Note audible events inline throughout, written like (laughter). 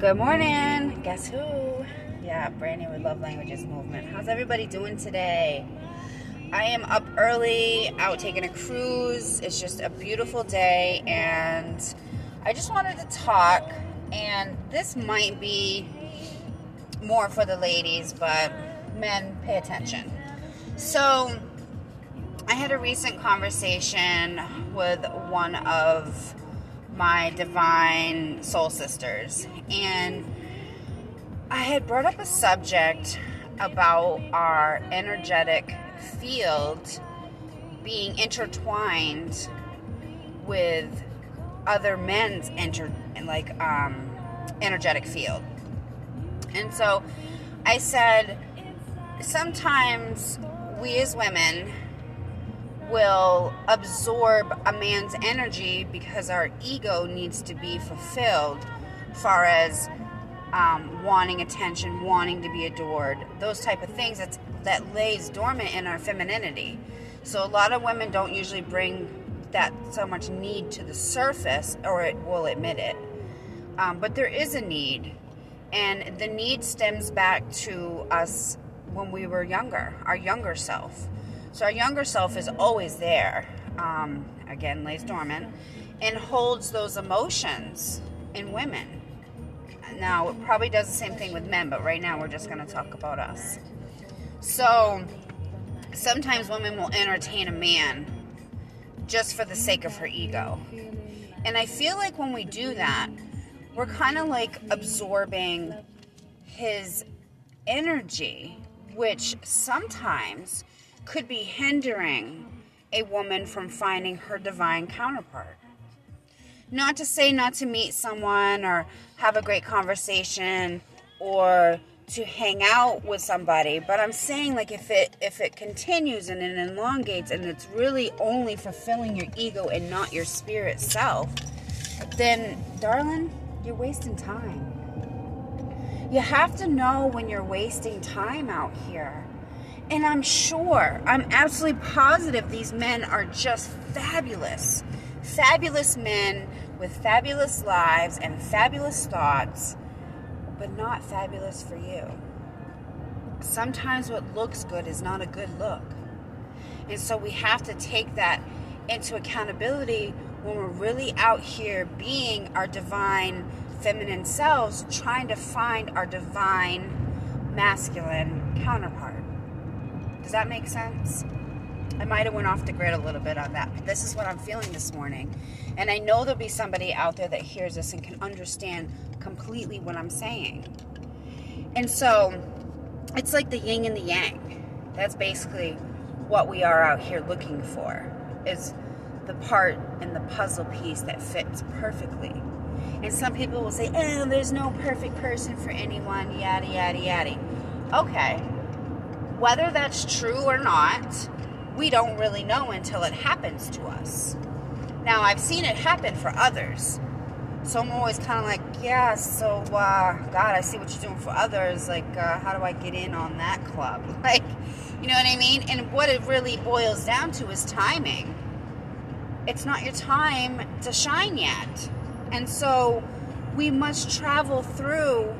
Good morning. Guess who? Yeah, Brandy with Love Languages Movement. How's everybody doing today? I am up early, out taking a cruise. It's just a beautiful day, and I just wanted to talk. And this might be more for the ladies, but men, pay attention. So, I had a recent conversation with one of my divine soul sisters, and I had brought up a subject about our energetic field being intertwined with other men's enter like um, energetic field. And so I said sometimes we as women will absorb a man's energy because our ego needs to be fulfilled far as um, wanting attention wanting to be adored those type of things that's, that lays dormant in our femininity. So a lot of women don't usually bring that so much need to the surface or it will admit it. Um, but there is a need and the need stems back to us when we were younger our younger self so our younger self is always there, um, again, lays dormant, and holds those emotions in women. Now, it probably does the same thing with men, but right now we're just going to talk about us. So, sometimes women will entertain a man just for the sake of her ego. And I feel like when we do that, we're kind of like absorbing his energy, which sometimes could be hindering a woman from finding her divine counterpart. Not to say not to meet someone or have a great conversation or to hang out with somebody, but I'm saying like if it if it continues and it elongates and it's really only fulfilling your ego and not your spirit self, then darling, you're wasting time. You have to know when you're wasting time out here. And I'm sure, I'm absolutely positive these men are just fabulous. Fabulous men with fabulous lives and fabulous thoughts, but not fabulous for you. Sometimes what looks good is not a good look. And so we have to take that into accountability when we're really out here being our divine feminine selves, trying to find our divine masculine counterpart. Does that make sense? I might have went off the grid a little bit on that, but this is what I'm feeling this morning. And I know there'll be somebody out there that hears this and can understand completely what I'm saying. And so it's like the yin and the yang. That's basically what we are out here looking for is the part and the puzzle piece that fits perfectly. And some people will say, oh, there's no perfect person for anyone, yada, yada, yada. Okay, whether that's true or not, we don't really know until it happens to us. Now, I've seen it happen for others. So I'm always kind of like, yeah, so, uh, God, I see what you're doing for others. Like, uh, how do I get in on that club? (laughs) Like, you know what I mean? And what it really boils down to is timing. It's not your time to shine yet. And so we must travel through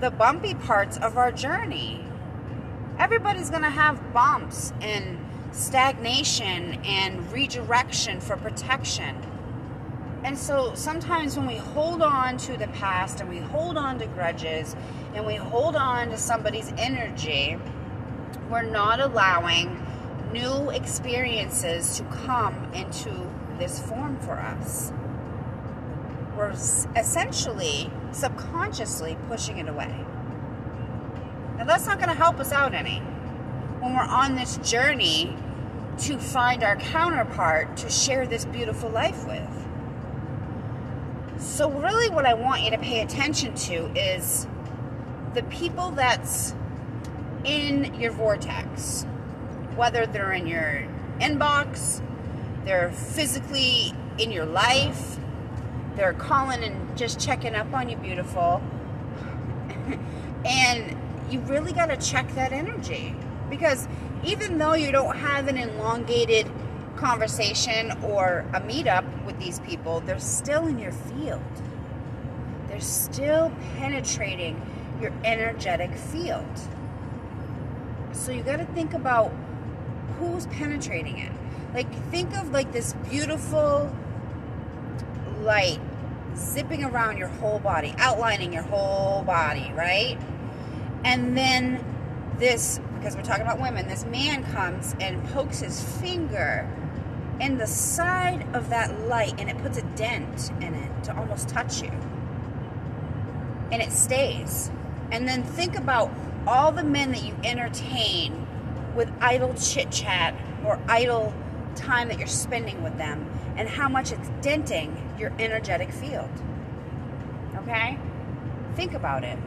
the bumpy parts of our journey everybody's going to have bumps and stagnation and redirection for protection. And so sometimes when we hold on to the past and we hold on to grudges and we hold on to somebody's energy, we're not allowing new experiences to come into this form for us. We're essentially subconsciously pushing it away. Now, that's not going to help us out any when we're on this journey to find our counterpart to share this beautiful life with. So, really, what I want you to pay attention to is the people that's in your vortex, whether they're in your inbox, they're physically in your life, they're calling and just checking up on you, beautiful. (laughs) and you really got to check that energy because even though you don't have an elongated conversation or a meetup with these people, they're still in your field. they're still penetrating your energetic field. So you got to think about who's penetrating it. Like think of like this beautiful light zipping around your whole body, outlining your whole body, right? And then this because we're talking about women, this man comes and pokes his finger in the side of that light and it puts a dent in it to almost touch you. And it stays. And then think about all the men that you entertain with idle chit chat or idle time that you're spending with them and how much it's denting your energetic field. Okay? Think about it.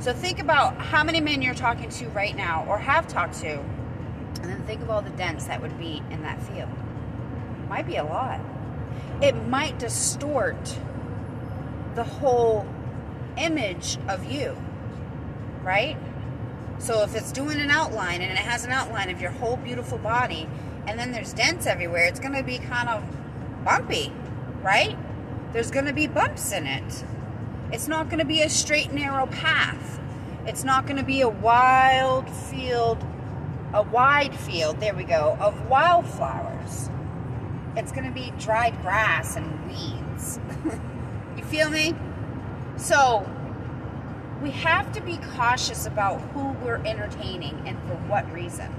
So think about how many men you're talking to right now or have talked to, and then think of all the dents that would be in that field. Might be a lot. It might distort the whole image of you, right? So if it's doing an outline and it has an outline of your whole beautiful body, and then there's dents everywhere, it's going to be kind of bumpy, right? There's going to be bumps in it. It's not going to be a straight, narrow path. It's not going to be a wild field, a wide field, there we go, of wildflowers. It's going to be dried grass and weeds. (laughs) you feel me? So, we have to be cautious about who we're entertaining and for what reason.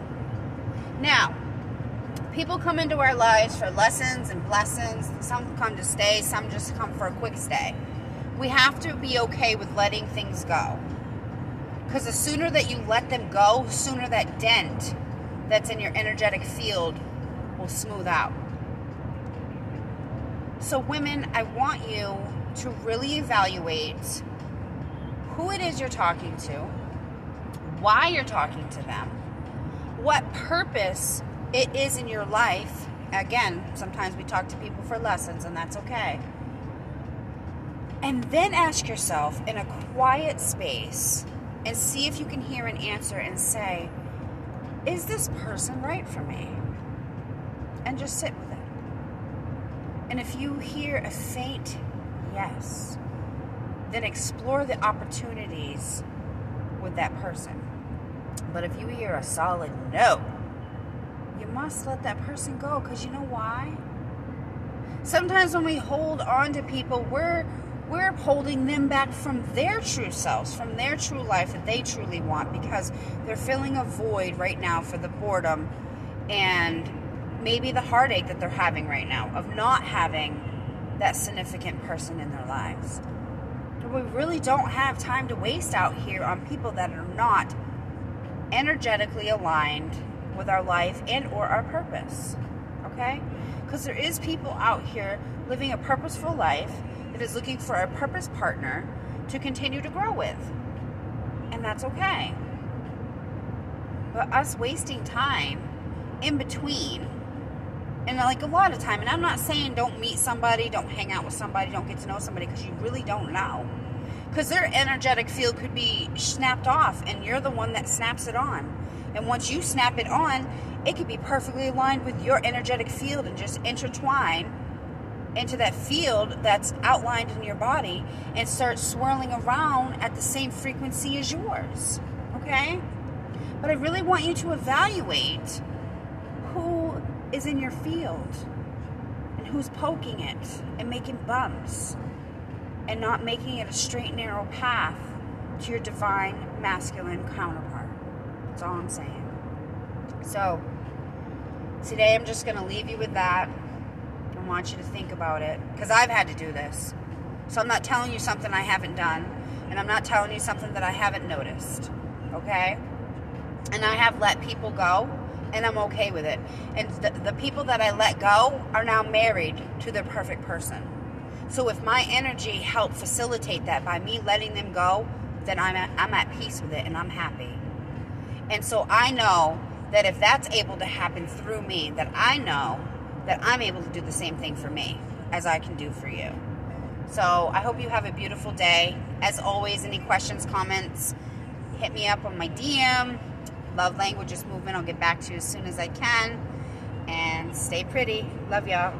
Now, people come into our lives for lessons and blessings. Some come to stay, some just come for a quick stay we have to be okay with letting things go. Because the sooner that you let them go, sooner that dent that's in your energetic field will smooth out. So, women, I want you to really evaluate who it is you're talking to, why you're talking to them, what purpose it is in your life. Again, sometimes we talk to people for lessons, and that's okay and then ask yourself in a quiet space and see if you can hear an answer and say, Is this person right for me? And just sit with it. And if you hear a faint yes, then explore the opportunities with that person. But if you hear a solid no, you must let that person go because you know why? Sometimes when we hold on to people, we're we're holding them back from their true selves, from their true life that they truly want because they're filling a void right now for the boredom and maybe the heartache that they're having right now of not having that significant person in their lives. We really don't have time to waste out here on people that are not energetically aligned with our life and or our purpose. Okay? Because there is people out here living a purposeful life that is looking for a purpose partner to continue to grow with. And that's okay. But us wasting time in between, and like a lot of time, and I'm not saying don't meet somebody, don't hang out with somebody, don't get to know somebody because you really don't know. Because their energetic field could be snapped off, and you're the one that snaps it on. And once you snap it on, it could be perfectly aligned with your energetic field and just intertwine into that field that's outlined in your body and start swirling around at the same frequency as yours. Okay? But I really want you to evaluate who is in your field and who's poking it and making bumps and not making it a straight, narrow path to your divine masculine counterpart. That's all I'm saying. So, today I'm just going to leave you with that want you to think about it because I've had to do this. So I'm not telling you something I haven't done, and I'm not telling you something that I haven't noticed. Okay? And I have let people go, and I'm okay with it. And the, the people that I let go are now married to their perfect person. So if my energy helped facilitate that by me letting them go, then I'm at, I'm at peace with it and I'm happy. And so I know that if that's able to happen through me, that I know that I'm able to do the same thing for me as I can do for you. So I hope you have a beautiful day. As always, any questions, comments, hit me up on my DM. Love Languages Movement. I'll get back to you as soon as I can. And stay pretty. Love y'all.